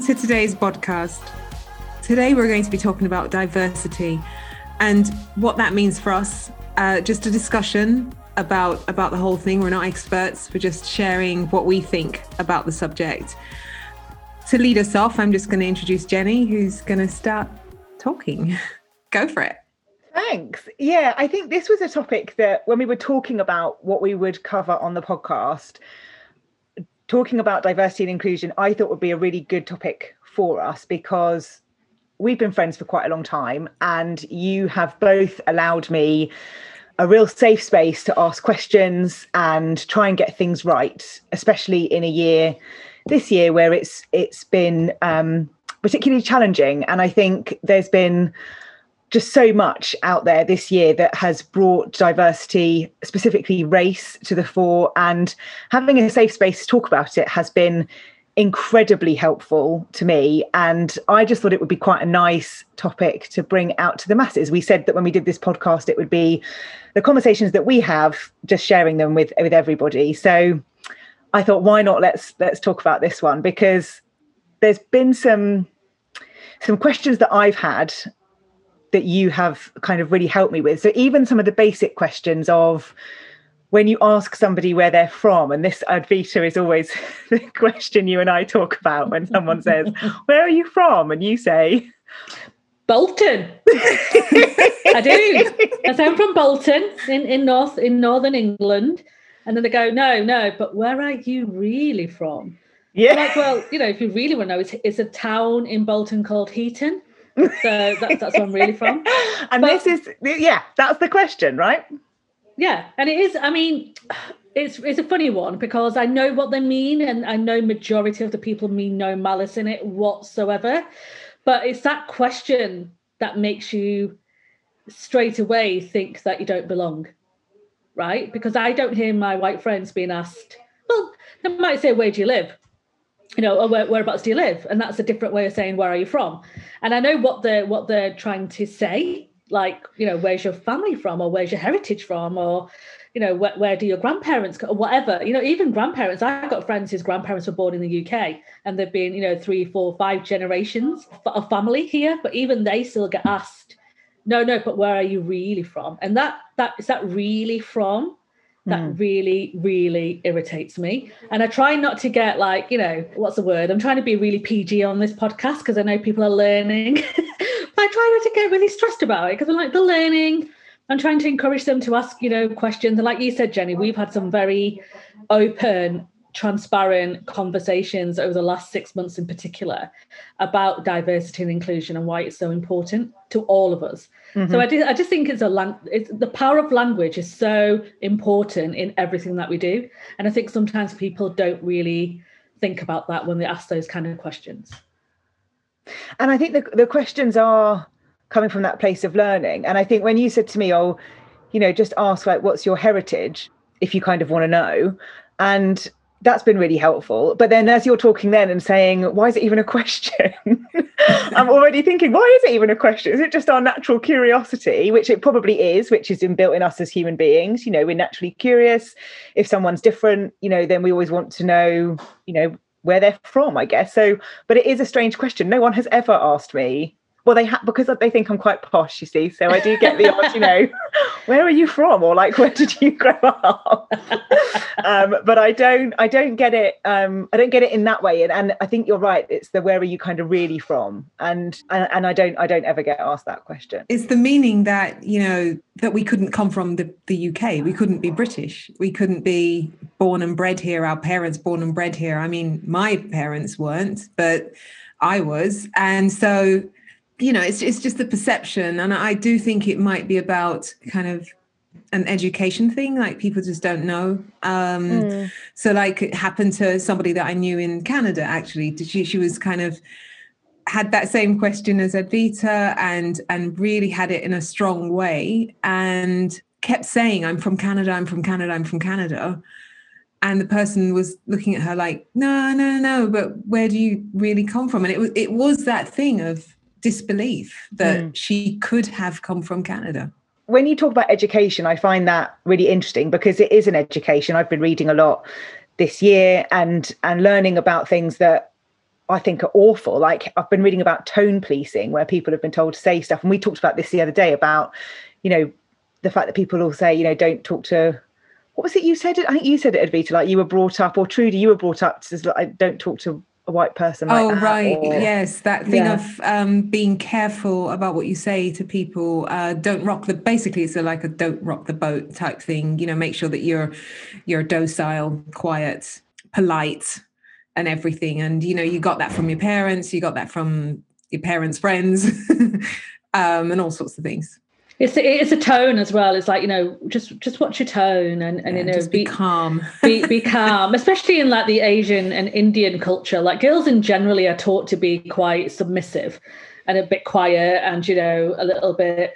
welcome to today's podcast. Today, we're going to be talking about diversity and what that means for us. Uh, just a discussion about about the whole thing. We're not experts. We're just sharing what we think about the subject. To lead us off, I'm just going to introduce Jenny, who's going to start talking. Go for it. Thanks. Yeah, I think this was a topic that when we were talking about what we would cover on the podcast, talking about diversity and inclusion, I thought would be a really good topic for us because we've been friends for quite a long time and you have both allowed me a real safe space to ask questions and try and get things right especially in a year this year where it's it's been um, particularly challenging. And i think there's been just so much out there this year that has brought diversity, specifically race, to the fore. And having a safe space to talk about it has been incredibly helpful to me. And I just thought it would be quite a nice topic to bring out to the masses. We said that when we did this podcast, it would be the conversations that we have, just sharing them with, with everybody. So I thought, why not let's let's talk about this one because there's been some some questions that I've had that you have kind of really helped me with. So even some of the basic questions of when you ask somebody where they're from, and this uh, Advita is always the question you and I talk about when someone says, Where are you from? And you say, Bolton. I do. I say I'm from Bolton in, in North in Northern England. And then they go, No, no, but where are you really from? Yeah. I'm like, well, you know, if you really want to know, it's, it's a town in Bolton called Heaton. So that's, that's where I'm really from. And but, this is, yeah, that's the question, right? Yeah. And it is, I mean, it's it's a funny one because I know what they mean and I know majority of the people mean no malice in it whatsoever. But it's that question that makes you straight away think that you don't belong. Right? Because I don't hear my white friends being asked, well, they might say, Where do you live? You know, oh, where, whereabouts do you live? And that's a different way of saying where are you from? And I know what they're what they're trying to say, like, you know, where's your family from, or where's your heritage from, or you know, where, where do your grandparents or whatever. You know, even grandparents. I've got friends whose grandparents were born in the UK, and they've been, you know, three, four, five generations of family here, but even they still get asked, no, no, but where are you really from? And that that is that really from that mm. really really irritates me. And i try not to get like you know what's the word? I'm trying to be really pg on this podcast because i know people are learning. But i try not to get really stressed about it because i'm like the learning. I'm trying to encourage them to ask you know questions. And like you said jenny we've had some very open transparent conversations over the last six months in particular about diversity and inclusion and why it's so important to all of us. Mm-hmm. So I, do, I just think it's a lang- it's, the power of language is so important in everything that we do. And I think sometimes people don't really think about that when they ask those kind of questions. And I think the, the questions are coming from that place of learning. And I think when you said to me, oh, you know, just ask like, what's your heritage? If you kind of want to know. And that's been really helpful. But then as you're talking then and saying, why is it even a question? I'm already thinking, why is it even a question? Is it just our natural curiosity, which it probably is, which is inbuilt in us as human beings? You know, we're naturally curious. If someone's different, you know, then we always want to know, you know, where they're from, I guess. So, but it is a strange question. No one has ever asked me well they have because they think i'm quite posh you see so i do get the odd you know where are you from? or like where did you grow up? Um, but i don't i don't get it um, i don't get it in that way and, and i think you're right it's the where are you kind of really from? and, and and i don't i don't ever get asked that question. It's the meaning that you know that we couldn't come from the, the uk we couldn't be british. We couldn't be born and bred here. Our parents born and bred here. I mean my parents weren't but i was. And so you know, it's it's just the perception, and I do think it might be about kind of an education thing like people just don't know. Um mm. so like it happened to somebody that i knew in canada actually. She she was kind of had that same question as advita and and really had it in a strong way and kept saying i'm from canada i'm from canada i'm from canada. And the person was looking at her like no no no but where do you really come from? And it was it was that thing of disbelief that mm. she could have come from Canada. When you talk about education, I find that really interesting because it is an education. I've been reading a lot this year and and learning about things that I think are awful. Like I've been reading about tone policing where people have been told to say stuff. And we talked about this the other day about, you know, the fact that people will say, you know, don't talk to what was it you said? I think you said it, Advita, like you were brought up, or Trudy, you were brought up to like, don't talk to a white person like oh that, right. or- yes that thing Yeah. of um being careful about what you say to people uh don't rock the basically it's a, like a don't rock the boat type thing you know make sure that you're you're docile quiet polite and everything. And you know you got that from your parents you got that from your parents friends um and all sorts of things It's it's a tone as well. It's like you know, just just watch your tone and and Yeah, you know just be calm be be calm, especially in like the Asian and Indian culture. Like girls in generally are taught to be quite submissive and a bit quiet and you know a little bit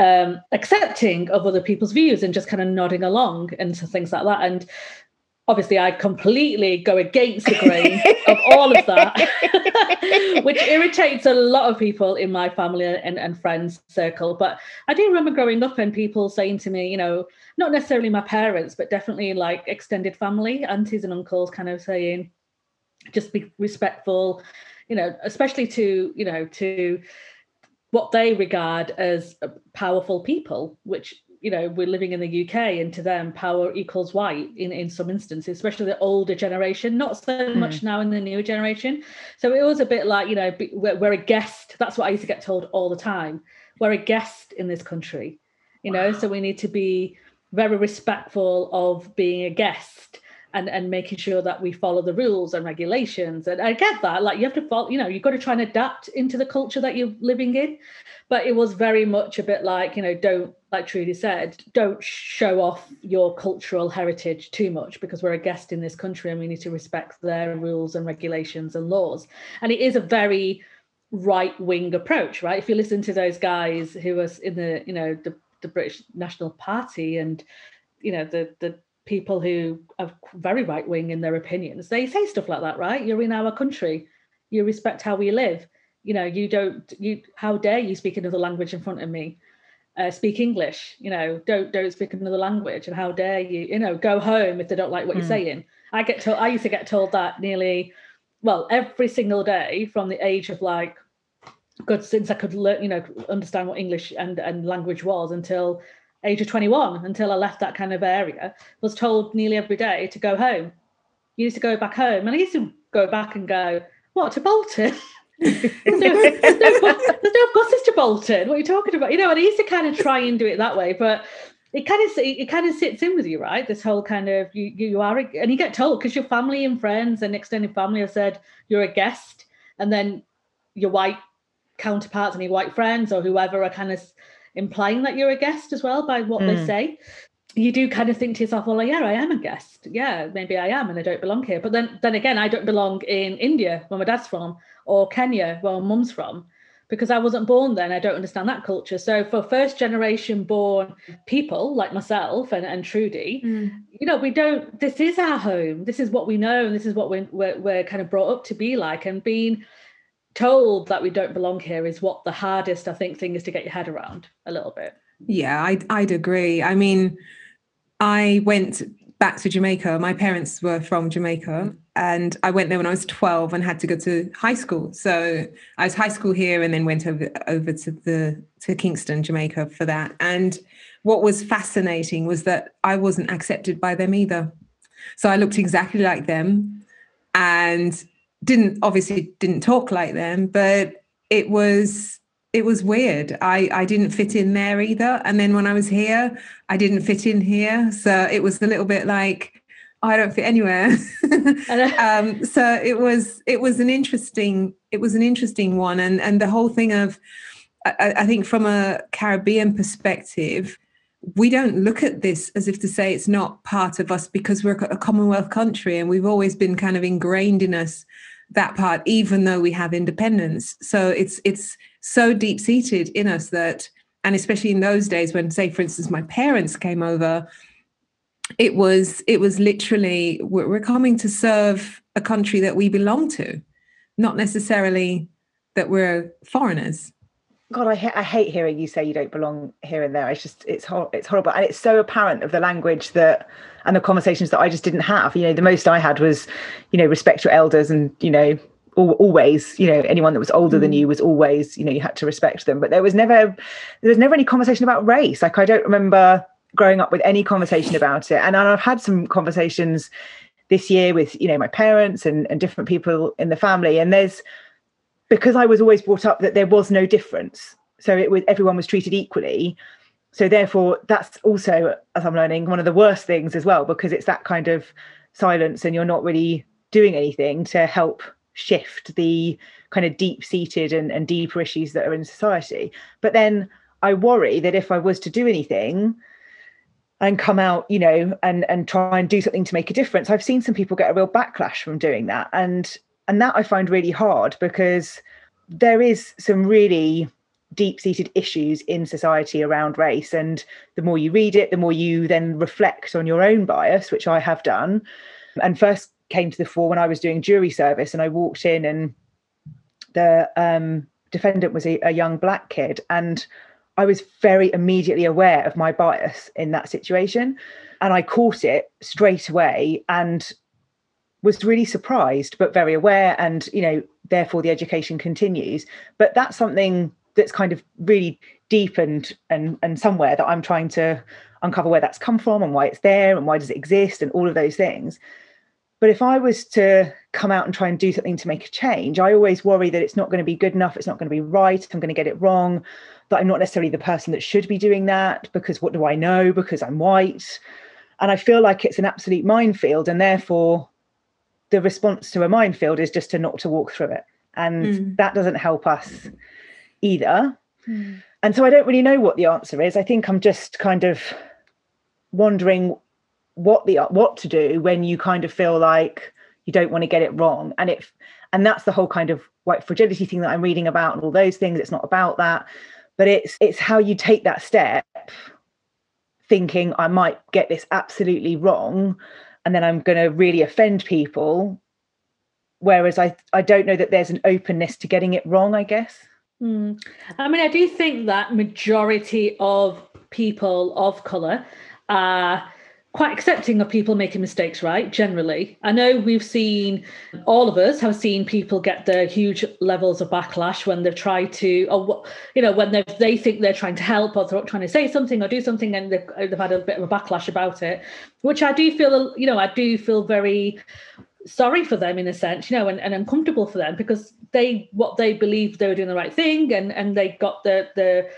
um accepting of other people's views and just kind of nodding along and things like that. And obviously I completely go against the grain of all of that, which irritates a lot of people in my family and, and friends circle. But I do remember growing up and people saying to me, you know, not necessarily my parents, but definitely like extended family, aunties and uncles, kind of saying, just be respectful, you know, especially to, you know, to what they regard as powerful people, which you know we're living in the UK, and to them power equals white in in some instances, especially the older generation. Not so hmm. much now in the newer generation. So it was a bit like you know we're, we're a guest. That's what I used to get told all the time. We're a guest in this country, you know. So we need to be very respectful of being a guest and and making sure that we follow the rules and regulations. And i get that like you have to follow you know you've got to try and adapt into the culture that you're living in. But it was very much a bit like you know don't like trudy said don't show off your cultural heritage too much because we're a guest in this country and we need to respect their rules and regulations and laws. And it is a very right wing approach right? If you listen to those guys who was in the you know the, the british national party and you know the the people who are very right wing in their opinions. They say stuff like that right? You're in our country. You respect how we live. You know you don't you how dare you speak another language in front of me? Uh, speak english you know don't don't speak another language and how dare you you know go home if they don't like what you're Mm. saying. I get told i used to get told that nearly well every single day from the age of like good since i could learn you know understand what english and and language was until age of 21 until i left that kind of area was told nearly every day to go home. You used to go back home and i used to go back and go what to bolton? There's, no, there's, no, there's no buses to bolton. What are you talking about? You know and i used to kind of try and do it that way but it kind of it kind of sits in with you right? This whole kind of you you are and you get told because your family and friends and extended family have said you're a guest and then your white counterparts and your white friends or whoever are kind of implying that you're a guest as well by what they Mm. say. You do kind of think to yourself well yeah i am a guest. Yeah maybe i am and i don't belong here. But then then again i don't belong in india where my dad's from or kenya where my mum's from because i wasn't born then. I don't understand that culture. So for first generation born people like myself and, and trudy you know we don't this is our home. This is what we know and this is what we're, we're, we're kind of brought up to be like. And being told that we don't belong here is what the hardest i think thing is to get your head around a little bit Yeah, I'd, I'd agree. I mean, I went back to Jamaica. My parents were from Jamaica, and I went there when I was 12 and had to go to high school. So I was high school here and then went over over to the to Kingston, Jamaica for that. And what was fascinating was that I wasn't accepted by them either. So I looked exactly like them and didn't obviously didn't talk like them, but it was it was weird. I I didn't fit in there either. And then when I was here, I didn't fit in here. So it was a little bit like oh, I don't fit anywhere. um, so it was it was an interesting it was an interesting one, and and the whole thing of I, I think from a Caribbean perspective, we don't look at this as if to say it's not part of us because we're a Commonwealth country and we've always been kind of ingrained in us that part, even though we have independence. So it's it's so deep seated in us that, and especially in those days when, say, for instance, my parents came over, it was it was literally we're, we're coming to serve a country that we belong to, not necessarily that we're foreigners. God, I, ha- I hate hearing you say you don't belong here and there. It's just it's hor- it's horrible, and it's so apparent of the language that and the conversations that I just didn't have. You know, the most I had was, you know, respect your elders and you know always you know anyone that was older mm. than you was always you know you had to respect them but there was never there was never any conversation about race like i don't remember growing up with any conversation about it and i've had some conversations this year with you know my parents and, and different people in the family and there's because i was always brought up that there was no difference. So it was everyone was treated equally. So therefore that's also as i'm learning one of the worst things as well because it's that kind of silence and you're not really doing anything to help shift the kind of deep seated and, and deeper issues that are in society. But then i worry that if i was to do anything and come out you know and and try and do something to make a difference i've seen some people get a real backlash from doing that. And and that i find really hard because there is some really deep seated issues in society around race and the more you read it the more you then reflect on your own bias which i have done and first came to the fore when i was doing jury service and i walked in and the um, defendant was a, a young black kid and I was very immediately aware of my bias in that situation. And I caught it straight away and was really surprised, but very aware. And, you know, therefore the education continues. But that's something that's kind of really deep and and and somewhere that I'm trying to uncover where that's come from and why it's there and why does it exist and all of those things. But if I was to come out and try and do something to make a change, I always worry that it's not going to be good enough, it's not going to be right, I'm going to get it wrong, that I'm not necessarily the person that should be doing that because what do I know? Because I'm white. And I feel like it's an absolute minefield. And therefore, the response to a minefield is just to not to walk through it. And mm. that doesn't help us either. Mm. And so I don't really know what the answer is. I think I'm just kind of wondering what the what to do when you kind of feel like you don't want to get it wrong and it and that's the whole kind of white fragility thing that i'm reading about and all those things it's not about that but it's it's how you take that step thinking i might get this absolutely wrong and then i'm going to really offend people whereas i i don't know that there's an openness to getting it wrong i guess mm. i mean i do think that majority of people of color are quite accepting of people making mistakes, right? Generally, I know we've seen all of us have seen people get the huge levels of backlash when they've tried to, or you know, when they they think they're trying to help or they're trying to say something or do something, and they've, uh, they've had a bit of a backlash about it, which I do feel, you know, I do feel very sorry for them in a sense, you know, and, and uncomfortable for them because they what they believed they were doing the right thing and and they got the the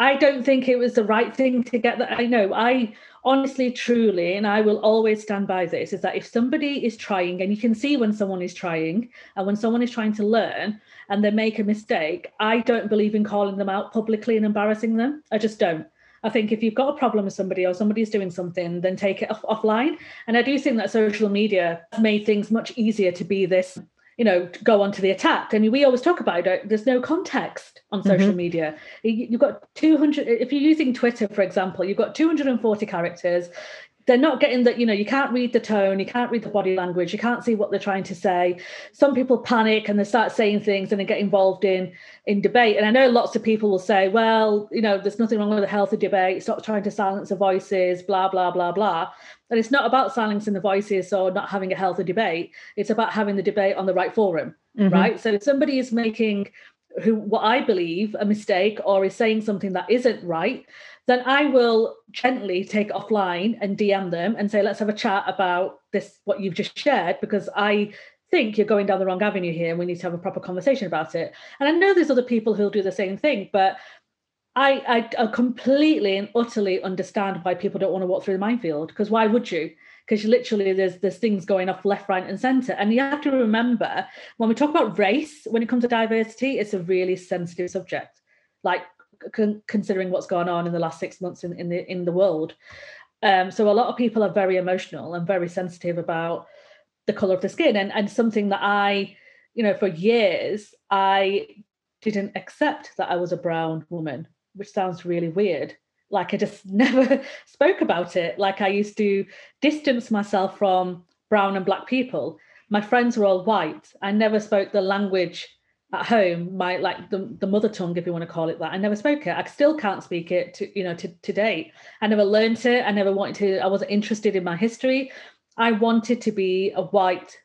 I don't think it was the right thing to get that. I know I honestly, truly, and I will always stand by this, is that if somebody is trying, and you can see when someone is trying, and when someone is trying to learn and they make a mistake, I don't believe in calling them out publicly and embarrassing them. I just don't. I think if you've got a problem with somebody or somebody's doing something, then take it off- offline. And I do think that social media made things much easier to be this you know go on to the attack. I mean, we always talk about it. There's no context on social mm-hmm. media. You've got 200 if you're using twitter for example you've got 240 characters they're not getting that you know you can't read the tone you can't read the body language you can't see what they're trying to say. Some people panic and they start saying things and they get involved in in debate. And i know lots of people will say well you know there's nothing wrong with a healthy debate stop trying to silence the voices blah blah blah blah. And it's not about silencing the voices or not having a healthy debate. It's about having the debate on the right forum mm-hmm. right? So if somebody is making who what i believe a mistake or is saying something that isn't right then I will gently take offline and DM them and say, let's have a chat about this, what you've just shared, because I think you're going down the wrong avenue here and we need to have a proper conversation about it. And I know there's other people who'll do the same thing, but I, I, I completely and utterly understand why people don't want to walk through the minefield because why would you? Because literally there's there's things going off left, right, and centre. And you have to remember when we talk about race, when it comes to diversity, it's a really sensitive subject. Like con- considering what's gone on in the last six months in, in the in the world. Um, so a lot of people are very emotional and very sensitive about the color of the skin, and and something that I, you know, for years I didn't accept that I was a brown woman, which sounds really weird. Like I just never spoke about it. Like I used to distance myself from brown and black people. My friends were all white. I never spoke the language at home my like the, the mother tongue if you want to call it that i never spoke it i still can't speak it to you know to, to date i never learned it i never wanted to i wasn't interested in my history i wanted to be a white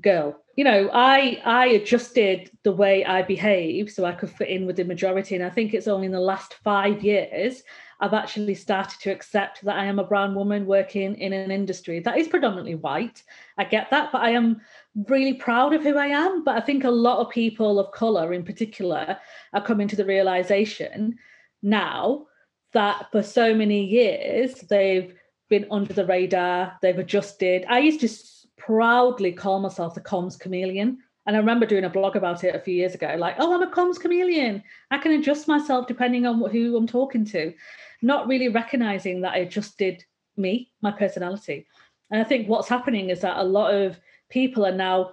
girl. You know, I I adjusted the way I behave so I could fit in with the majority. And I think it's only in the last five years I've actually started to accept that I am a brown woman working in an industry that is predominantly white. I get that, but I am really proud of who I am. But I think a lot of people of colour in particular are coming to the realization now that for so many years they've been under the radar, they've adjusted. I used to proudly call myself the comms chameleon. And I remember doing a blog about it a few years ago, like, oh, I'm a comms chameleon. I can adjust myself depending on who I'm talking to, not really recognizing that I just did me, my personality. And I think what's happening is that a lot of people are now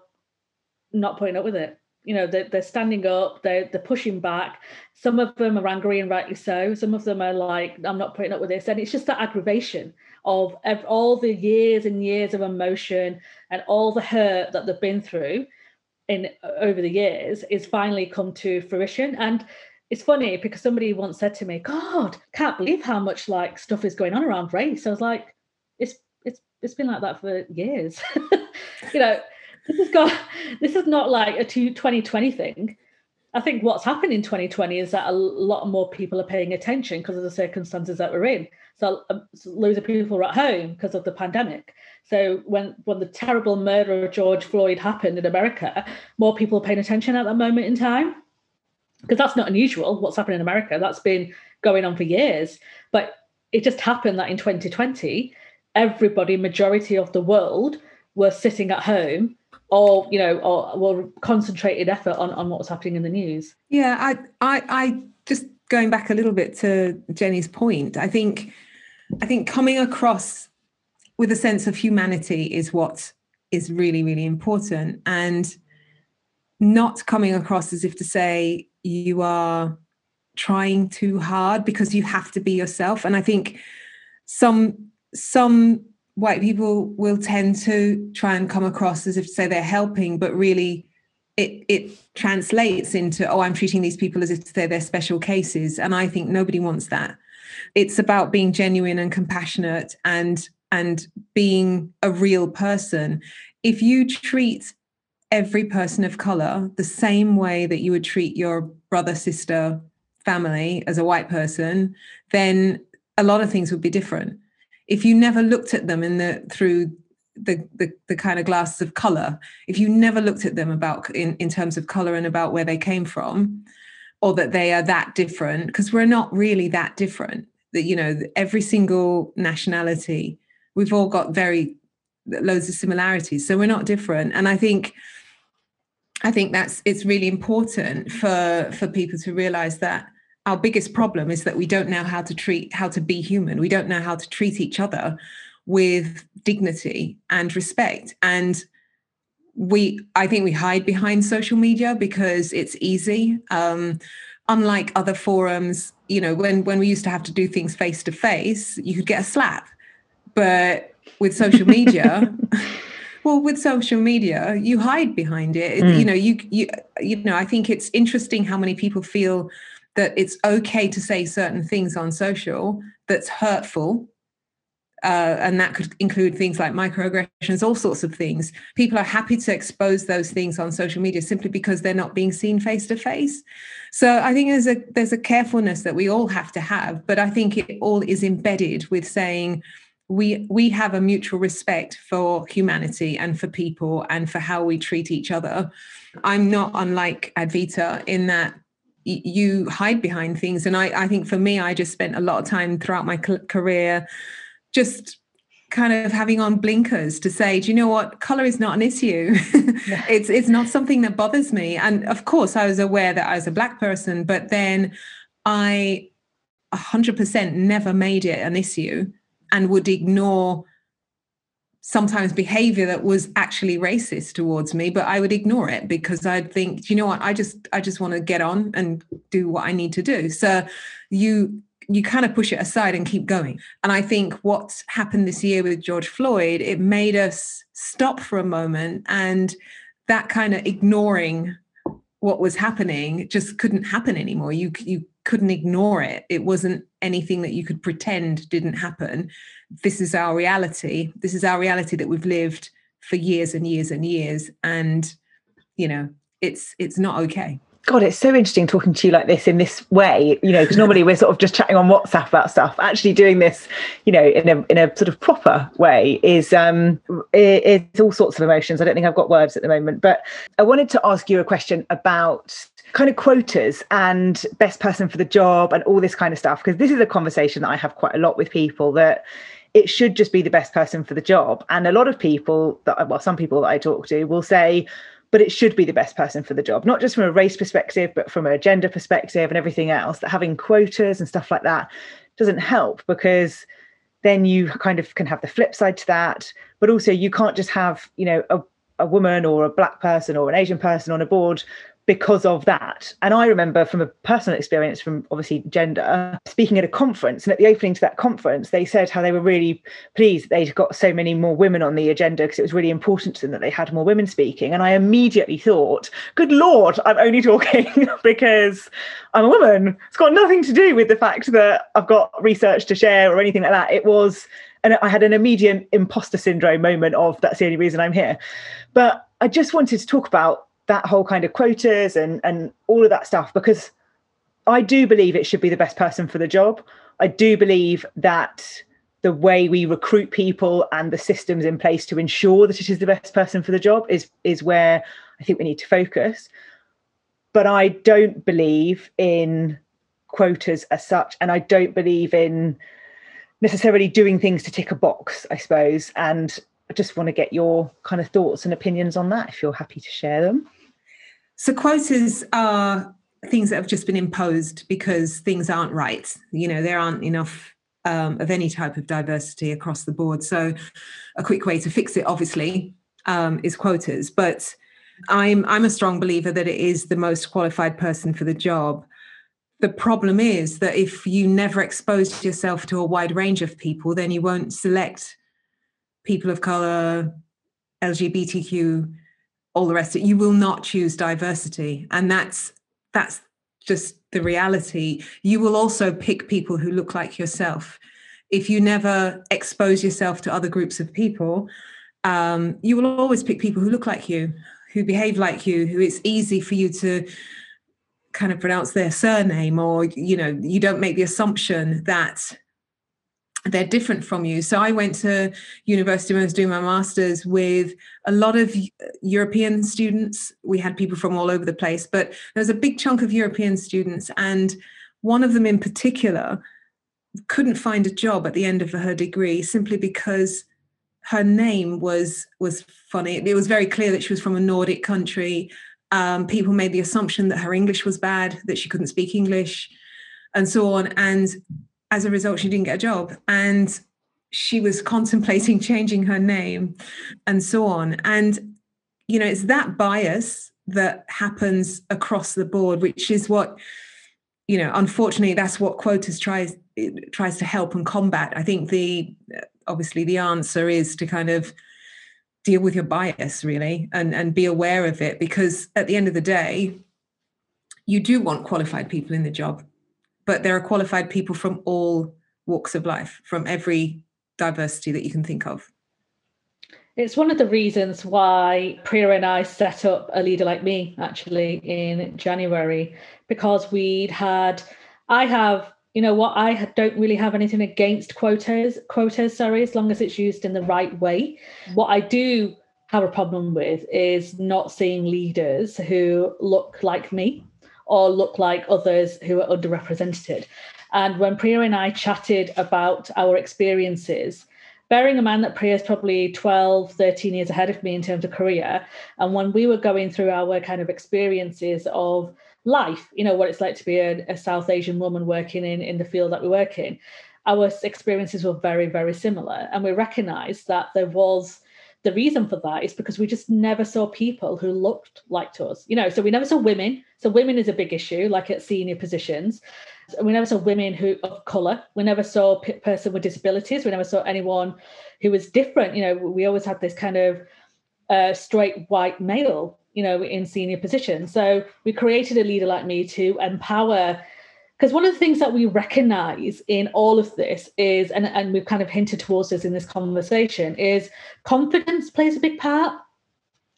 not putting up with it. You know, they're, they're standing up, they're, they're pushing back. Some of them are angry and rightly so. Some of them are like, I'm not putting up with this. And it's just that aggravation of all the years and years of emotion and all the hurt that they've been through in over the years is finally come to fruition and it's funny because somebody once said to me god can't believe how much like stuff is going on around race i was like it's it's it's been like that for years you know this has got this is not like a 2020 thing I think what's happened in 2020 is that a lot more people are paying attention because of the circumstances that we're in. So, um, loads of people are at home because of the pandemic. So when when the terrible murder of George Floyd happened in America, more people are paying attention at that moment in time. Because that's not unusual. What's happened in America? That's been going on for years. But it just happened that in 2020, everybody, majority of the world, were sitting at home or you know or, were concentrated effort on, on what was happening in the news yeah I, I i just going back a little bit to jenny's point i think i think coming across with a sense of humanity is what is really really important and not coming across as if to say you are trying too hard because you have to be yourself. And i think some some white people will tend to try and come across as if say they're helping, but really it it translates into oh i'm treating these people as if they're, they're special cases. And i think nobody wants that. It's about being genuine and compassionate and and being a real person. If you treat every person of color the same way that you would treat your brother sister family as a white person then a lot of things would be different. If you never looked at them in the through the, the, the kind of glasses of color if you never looked at them about in, in terms of color and about where they came from or that they are that different because we're not really that different that you know every single nationality we've all got very loads of similarities so we're not different. And i think i think that's it's really important for for people to realize that our biggest problem is that we don't know how to treat how to be human. We don't know how to treat each other with dignity and respect. And we i think we hide behind social media because it's easy. Um, unlike other forums you know when when we used to have to do things face to face you could get a slap. But with social media well with social media you hide behind it mm. you know you you you know i think it's interesting how many people feel that it's okay to say certain things on social that's hurtful. Uh, and that could include things like microaggressions, all sorts of things. People are happy to expose those things on social media simply because they're not being seen face to face. So I think there's a there's a carefulness that we all have to have, but I think it all is embedded with saying we we have a mutual respect for humanity and for people and for how we treat each other. I'm not unlike Advita in that you hide behind things. And I, I think for me i just spent a lot of time throughout my career just kind of having on blinkers to say do you know what? Color is not an issue. It's it's not something that bothers me. And of course i was aware that i was a black person but then i 100% never made it an issue and would ignore sometimes behavior that was actually racist towards me but i would ignore it because i'd think you know what? I just i just want to get on and do what i need to do. So you you kind of push it aside and keep going. And i think what's happened this year with george floyd it made us stop for a moment and that kind of ignoring what was happening just couldn't happen anymore. You you couldn't ignore it. It wasn't anything that you could pretend didn't happen. This is our reality. This is our reality that we've lived for years and years and years. And you know it's it's not okay God, it's so interesting talking to you like this in this way, you know, because normally we're sort of just chatting on WhatsApp about stuff. Actually doing this, you know, in a in a sort of proper way is um it, it's all sorts of emotions. I don't think I've got words at the moment, but I wanted to ask you a question about kind of quotas and best person for the job and all this kind of stuff because this is a conversation that I have quite a lot with people that it should just be the best person for the job. And a lot of people that well, some people that I talk to will say, but it should be the best person for the job, not just from a race perspective, but from a gender perspective and everything else. That having quotas and stuff like that doesn't help because then you kind of can have the flip side to that. But also, you can't just have, you know, a, a woman or a black person or an Asian person on a board because of that. And I remember from a personal experience from obviously gender, speaking at a conference. And at the opening to that conference, they said how they were really pleased they'd got so many more women on the agenda because it was really important to them that they had more women speaking. And I immediately thought, good Lord, I'm only talking because I'm a woman. It's got nothing to do with the fact that I've got research to share or anything like that. It was, and I had an immediate imposter syndrome moment of that's the only reason I'm here. But I just wanted to talk about that whole kind of quotas and and all of that stuff because I do believe it should be the best person for the job. I do believe that the way we recruit people and the systems in place to ensure that it is the best person for the job is is where I think we need to focus. But I don't believe in quotas as such, and I don't believe in necessarily doing things to tick a box, I suppose. And I just want to get your kind of thoughts and opinions on that if you're happy to share them. So quotas are things that have just been imposed because things aren't right. You know, there aren't enough um, of any type of diversity across the board. So a quick way to fix it, obviously, um, is quotas. But I'm I'm a strong believer that it is the most qualified person for the job. The problem is that if you never expose yourself to a wide range of people, then you won't select people of color, LGBTQ, all the rest of it. You will not choose diversity. And that's that's just the reality. You will also pick people who look like yourself. If you never expose yourself to other groups of people, um, you will always pick people who look like you, who behave like you, who it's easy for you to kind of pronounce their surname, or you know, you don't make the assumption that they're different from you. So I went to university when I was doing my master's with a lot of European students. We had people from all over the place, but there was a big chunk of European students. And one of them in particular couldn't find a job at the end of her degree simply because her name was was funny. It was very clear that she was from a Nordic country. Um, people made the assumption that her English was bad, that she couldn't speak English, and so on. And as a result, she didn't get a job. And she was contemplating changing her name and so on. And, you know, it's that bias that happens across the board, which is what, you know, unfortunately, that's what quotas tries tries to help and combat. I think the obviously the answer is to kind of deal with your bias really and and be aware of it because at the end of the day you do want qualified people in the job but there are qualified people from all walks of life, from every diversity that you can think of. It's one of the reasons why Priya and I set up a leader like me actually in January because we'd had, I have, you know what, I don't really have anything against quotas, quotas, sorry, as long as it's used in the right way. What I do have a problem with is not seeing leaders who look like me or look like others who are underrepresented. And when Priya and I chatted about our experiences, bearing in mind that Priya is probably 12, 13 years ahead of me in terms of career, and when we were going through our kind of experiences of life, you know, what it's like to be a, a South Asian woman working in, in the field that we work in, our experiences were very, very similar. And we recognized that there was the reason for that is because we just never saw people who looked like to us. You know, so we never saw women. So women is a big issue, like at senior positions. We never saw women who of color. We never saw a person with disabilities. We never saw anyone who was different. You know, we always had this kind of uh, straight white male, you know, in senior positions. So we created a leader like me to empower because one of the things that we recognize in all of this is and, and we've kind of hinted towards this in this conversation is confidence plays a big part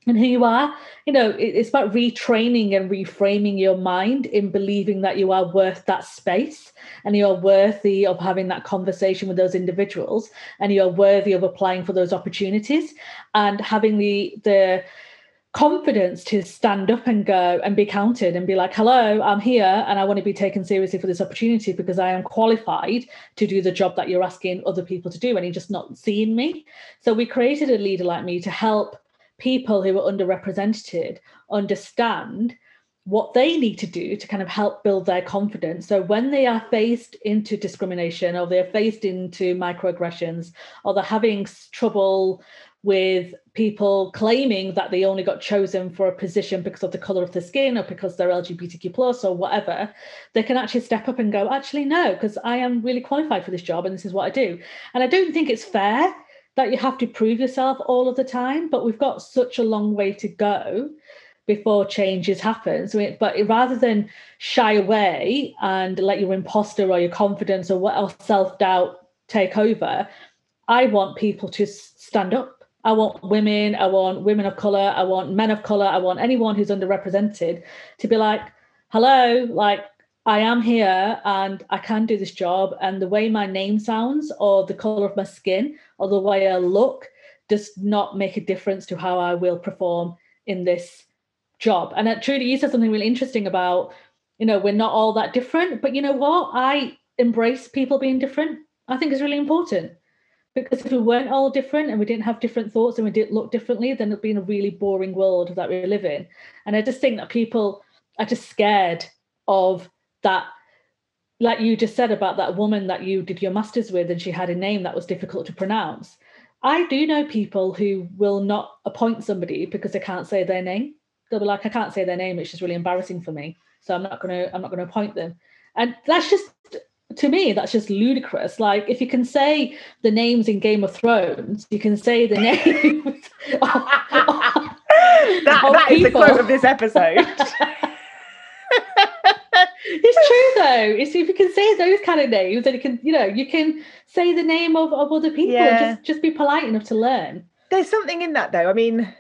in who you are. You know it's about retraining and reframing your mind in believing that you are worth that space and you're worthy of having that conversation with those individuals and you're worthy of applying for those opportunities. And having the the confidence to stand up and go and be counted and be like, hello, I'm here and I want to be taken seriously for this opportunity because I am qualified to do the job that you're asking other people to do and you're just not seeing me. So we created a leader like me to help people who are underrepresented understand what they need to do to kind of help build their confidence. So when they are faced into discrimination or they're faced into microaggressions or they're having trouble with people claiming that they only got chosen for a position because of the color of the skin or because they're lgbtq plus or whatever they can actually step up and go actually no because i am really qualified for this job and this is what i do. And i don't think it's fair that you have to prove yourself all of the time but we've got such a long way to go before changes happen. So but rather than shy away and let your imposter or your confidence or what else self-doubt take over i want people to stand up I want women, I want women of color, I want men of color, I want anyone who's underrepresented to be like, hello, like I am here and I can do this job. And the way my name sounds, or the color of my skin, or the way I look does not make a difference to how I will perform in this job. And uh, it truly, you said something really interesting about, you know, we're not all that different. But you know what? I embrace people being different. I think it's really important because if we weren't all different and we didn't have different thoughts and we didn't look differently, then it'd be in a really boring world that we live in. And I just think that people are just scared of that. Like you just said about that woman that you did your masters with, and she had a name that was difficult to pronounce. I do know people who will not appoint somebody because they can't say their name. They'll be like, I can't say their name, it's just really embarrassing for me. So I'm not gonna, I'm not gonna appoint them. And that's just to me that's just ludicrous. Like if you can say the names in game of thrones you can say the names of, that, that is the quote of this episode. It's true though. It's if you can say those kind of names then you can you know you can say the name of, of other people. Yeah. just just be polite enough to learn. There's something in that though. I mean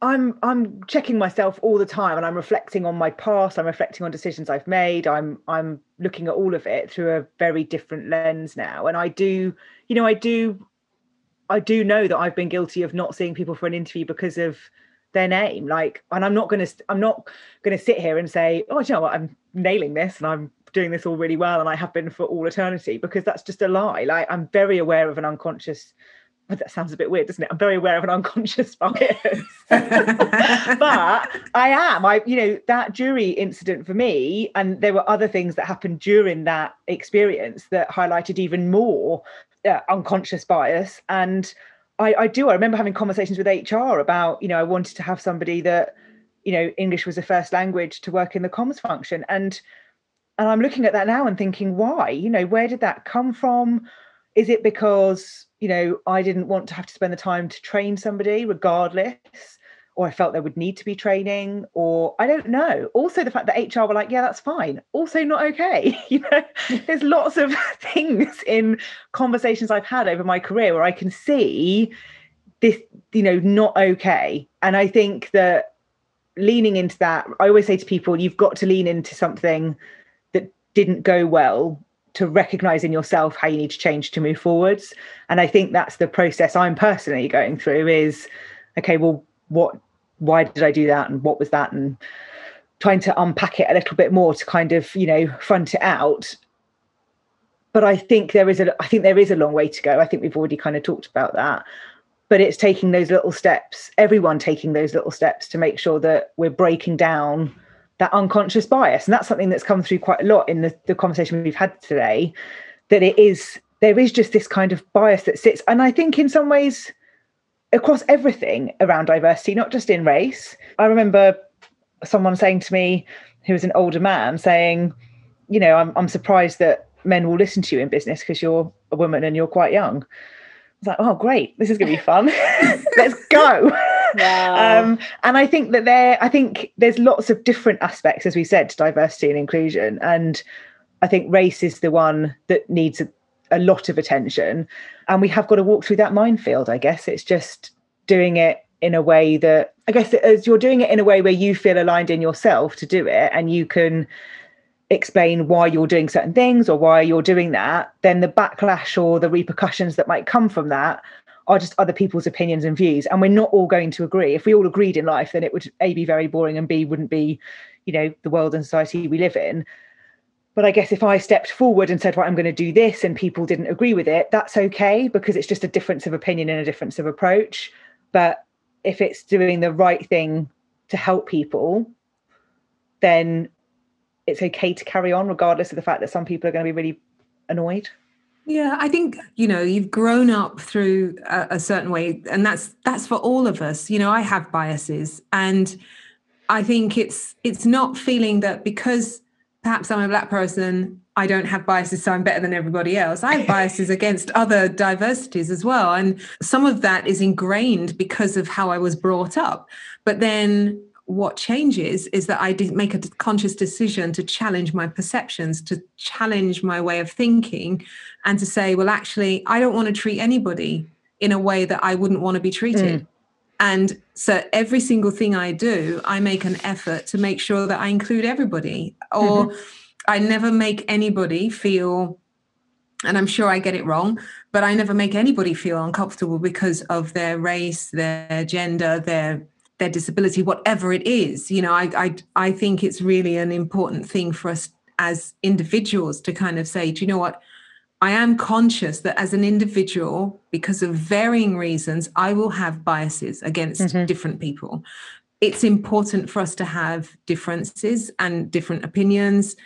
I'm I'm checking myself all the time and I'm reflecting on my past, I'm reflecting on decisions I've made. I'm I'm looking at all of it through a very different lens now. And I do, you know, I do I do know that I've been guilty of not seeing people for an interview because of their name. Like, and I'm not gonna I'm not gonna sit here and say, oh, you know what, I'm nailing this and I'm doing this all really well and I have been for all eternity because that's just a lie. Like I'm very aware of an unconscious that sounds a bit weird, doesn't it? I'm very aware of an unconscious bias. but I am. I, you know, that jury incident for me, and there were other things that happened during that experience that highlighted even more uh, unconscious bias. And I, I do. I remember having conversations with HR about, you know, I wanted to have somebody that, you know, English was a first language to work in the comms function. And and I'm looking at that now and thinking, why? You know, where did that come from? Is it because you know, I didn't want to have to spend the time to train somebody regardless, or I felt there would need to be training, or I don't know. Also, the fact that HR were like, yeah, that's fine. Also, not okay. you know, there's lots of things in conversations I've had over my career where I can see this, you know, not okay. And I think that leaning into that, I always say to people, you've got to lean into something that didn't go well to recognize in yourself how you need to change to move forwards. And i think that's the process i'm personally going through is okay well what why did i do that and what was that? And trying to unpack it a little bit more to kind of you know front it out. But i think there is a i think there is a long way to go. I think we've already kind of talked about that. But it's taking those little steps everyone taking those little steps to make sure that we're breaking down that unconscious bias and that's something that's come through quite a lot in the, the conversation we've had today that it is there is just this kind of bias that sits and i think in some ways across everything around diversity not just in race i remember someone saying to me who was an older man saying you know i'm, I'm surprised that men will listen to you in business because you're a woman and you're quite young I was like, oh, great, this is going to be fun. Let's go. Um, and I think that there, I think there's lots of different aspects, as we said, to diversity and inclusion. And I think race is the one that needs a, a lot of attention. And we have got to walk through that minefield, I guess. It's just doing it in a way that I guess as you're doing it in a way where you feel aligned in yourself to do it and you can explain why you're doing certain things or why you're doing that, then the backlash or the repercussions that might come from that are just other people's opinions and views. And we're not all going to agree. If we all agreed in life, then it would A be very boring and B wouldn't be, you know, the world and society we live in. But I guess if I stepped forward and said, right, I'm going to do this and people didn't agree with it, that's okay because it's just a difference of opinion and a difference of approach. But if it's doing the right thing to help people, then it's okay to carry on, regardless of the fact that some people are going to be really annoyed. Yeah, I think you know you've grown up through a, a, certain way, and that's that's for all of us. You know, I have biases, and I think it's it's not feeling that because perhaps I'm a black person, I don't have biases, so I'm better than everybody else. I have biases against other diversities as well. And some of that is ingrained because of how I was brought up. But then what changes is that I did make a conscious decision to challenge my perceptions, to challenge my way of thinking, and to say, well, actually, I don't want to treat anybody in a way that I wouldn't want to be treated. Mm. And so every single thing I do, I make an effort to make sure that I include everybody, or mm-hmm. I never make anybody feel, and I'm sure I get it wrong, but I never make anybody feel uncomfortable because of their race, their gender, their their disability, whatever it is. You know, I I I think it's really an important thing for us as individuals to kind of say, do you know what? I am conscious that as an individual, because of varying reasons, I will have biases against mm-hmm. different people. It's important for us to have differences and different opinions.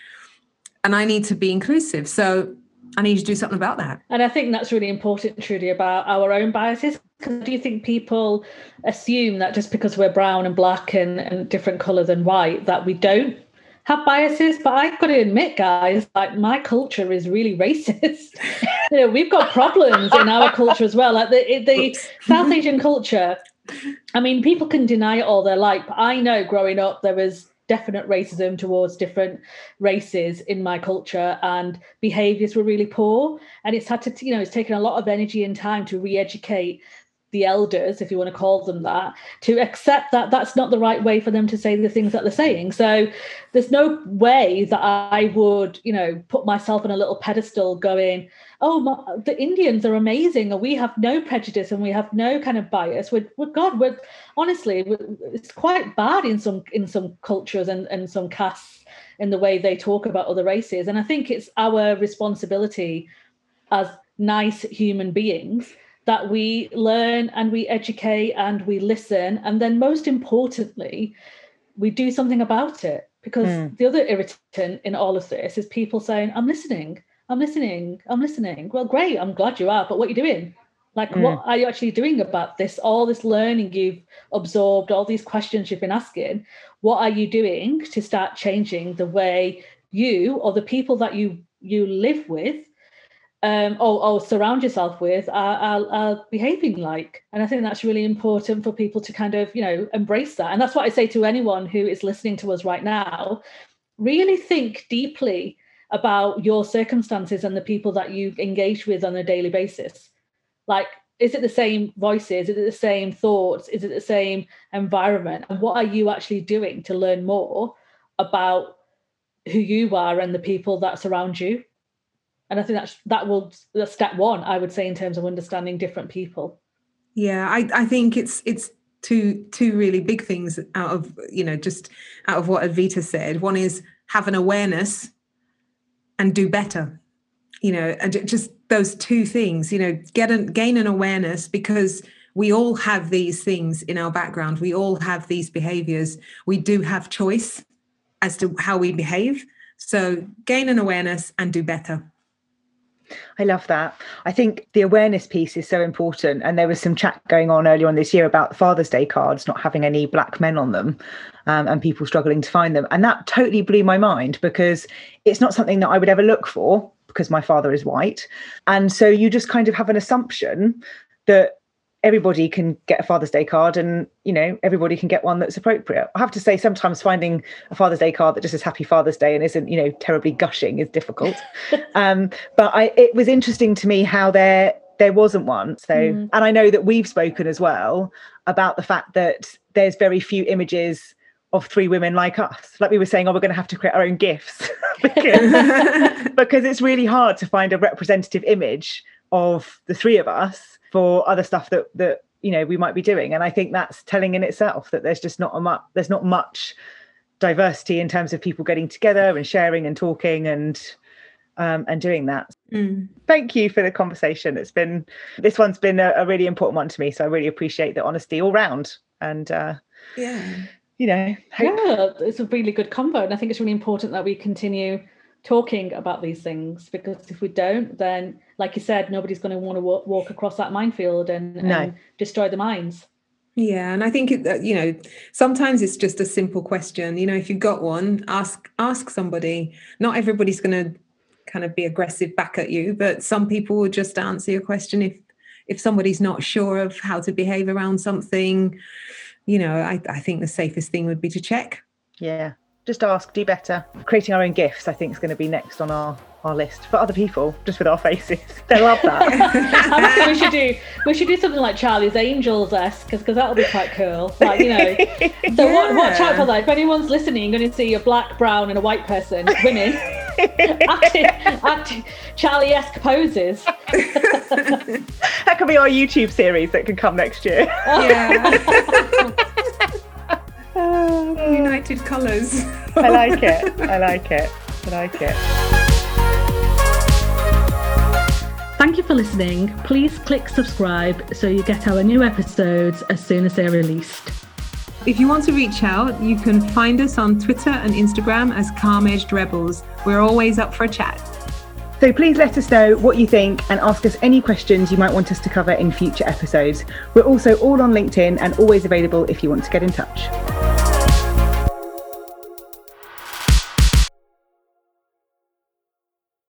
And I need to be inclusive. So I need to do something about that. And I think that's really important, Trudy, about our own biases. Because do you think people assume that just because we're brown and black and, and different colour than white, that we don't have biases, but I've got to admit, guys, like my culture is really racist. you know, we've got problems in our culture as well. Like the the South Asian culture. I mean, people can deny it all their life, but I know growing up there was definite racism towards different races in my culture and behaviors were really poor and it's had to you know it's taken a lot of energy and time to re-educate the elders, if you want to call them that, to accept that that's not the right way for them to say the things that they're saying. So there's no way that I would, you know, put myself on a little pedestal going, oh, my, the Indians are amazing, and we have no prejudice and we have no kind of bias. We're, we're God, we're honestly, we're, it's quite bad in some in some cultures and, and some castes in the way they talk about other races. And I think it's our responsibility as nice human beings that we learn and we educate and we listen. And then, most importantly, we do something about it. Because mm. the other irritant in all of this is people saying, I'm listening, I'm listening, I'm listening. Well, great, I'm glad you are, but what are you doing? Like, mm. what are you actually doing about this? All this learning you've absorbed, all these questions you've been asking, what are you doing to start changing the way you or the people that you you live with um, or, or, surround yourself with are, are, are, behaving like. And I think that's really important for people to kind of, you know, embrace that. And that's what I say to anyone who is listening to us right now. Really think deeply about your circumstances and the people that you engage with on a daily basis. Like, is it the same voices? Is it the same thoughts? Is it the same environment? And what are you actually doing to learn more about who you are and the people that surround you? And i think that's that will that's step one i would say in terms of understanding different people. Yeah i i think it's it's two two really big things out of you know just out of what Avita said. One is have an awareness and do better you know and just those two things you know get an gain an awareness because we all have these things in our background. We all have these behaviors. We do have choice as to how we behave. So gain an awareness and do better I love that. I think the awareness piece is so important. And there was some chat going on earlier on this year about Father's Day cards not having any black men on them um, and people struggling to find them. And that totally blew my mind because it's not something that I would ever look for because my father is white. And so you just kind of have an assumption that everybody can get a Father's Day card and, you know, everybody can get one that's appropriate. I have to say, sometimes finding a Father's Day card that just says Happy Father's Day and isn't, you know, terribly gushing is difficult. um, but I, it was interesting to me how there there wasn't one. So, mm. and I know that we've spoken as well about the fact that there's very few images of three women like us. Like we were saying, oh, we're going to have to create our own gifts because, because it's really hard to find a representative image of the three of us for other stuff that that you know we might be doing and i think that's telling in itself that there's just not a much there's not much diversity in terms of people getting together and sharing and talking and um, and doing that. Mm. Thank you for the conversation. It's been this one's been a, a, really important one to me, so I really appreciate the honesty all round. And uh, yeah, you know, hope... yeah, it's a really good convo, and I think it's really important that we continue talking about these things because if we don't then like you said nobody's going to want to walk, walk across that minefield and, no. and destroy the mines. Yeah and i think it, uh, you know sometimes it's just a simple question. You know if you've got one ask ask somebody. Not everybody's going to kind of be aggressive back at you but some people will just answer your question if if somebody's not sure of how to behave around something. You know i, I think the safest thing would be to check. Yeah just ask, do better. Creating our own gifts, I think, is going to be next on our, our list for other people, just with our faces. They love that. I reckon we should do we should do something like Charlie's Angels esque, because that'll be quite cool. Like you know, so yeah. what, watch out for that. If anyone's listening, you're going to see a black, brown, and a white person, women, acting, acting Charlie esque poses. that could be our YouTube series that could come next year. Yeah. Oh, united colours. I like it. I like it. I like it. Thank you for listening. Please click subscribe so you get our new episodes as soon as they're released. If you want to reach out, you can find us on Twitter and Instagram as Calm Edged Rebels. We're always up for a chat. So please let us know what you think and ask us any questions you might want us to cover in future episodes. We're also all on LinkedIn and always available if you want to get in touch.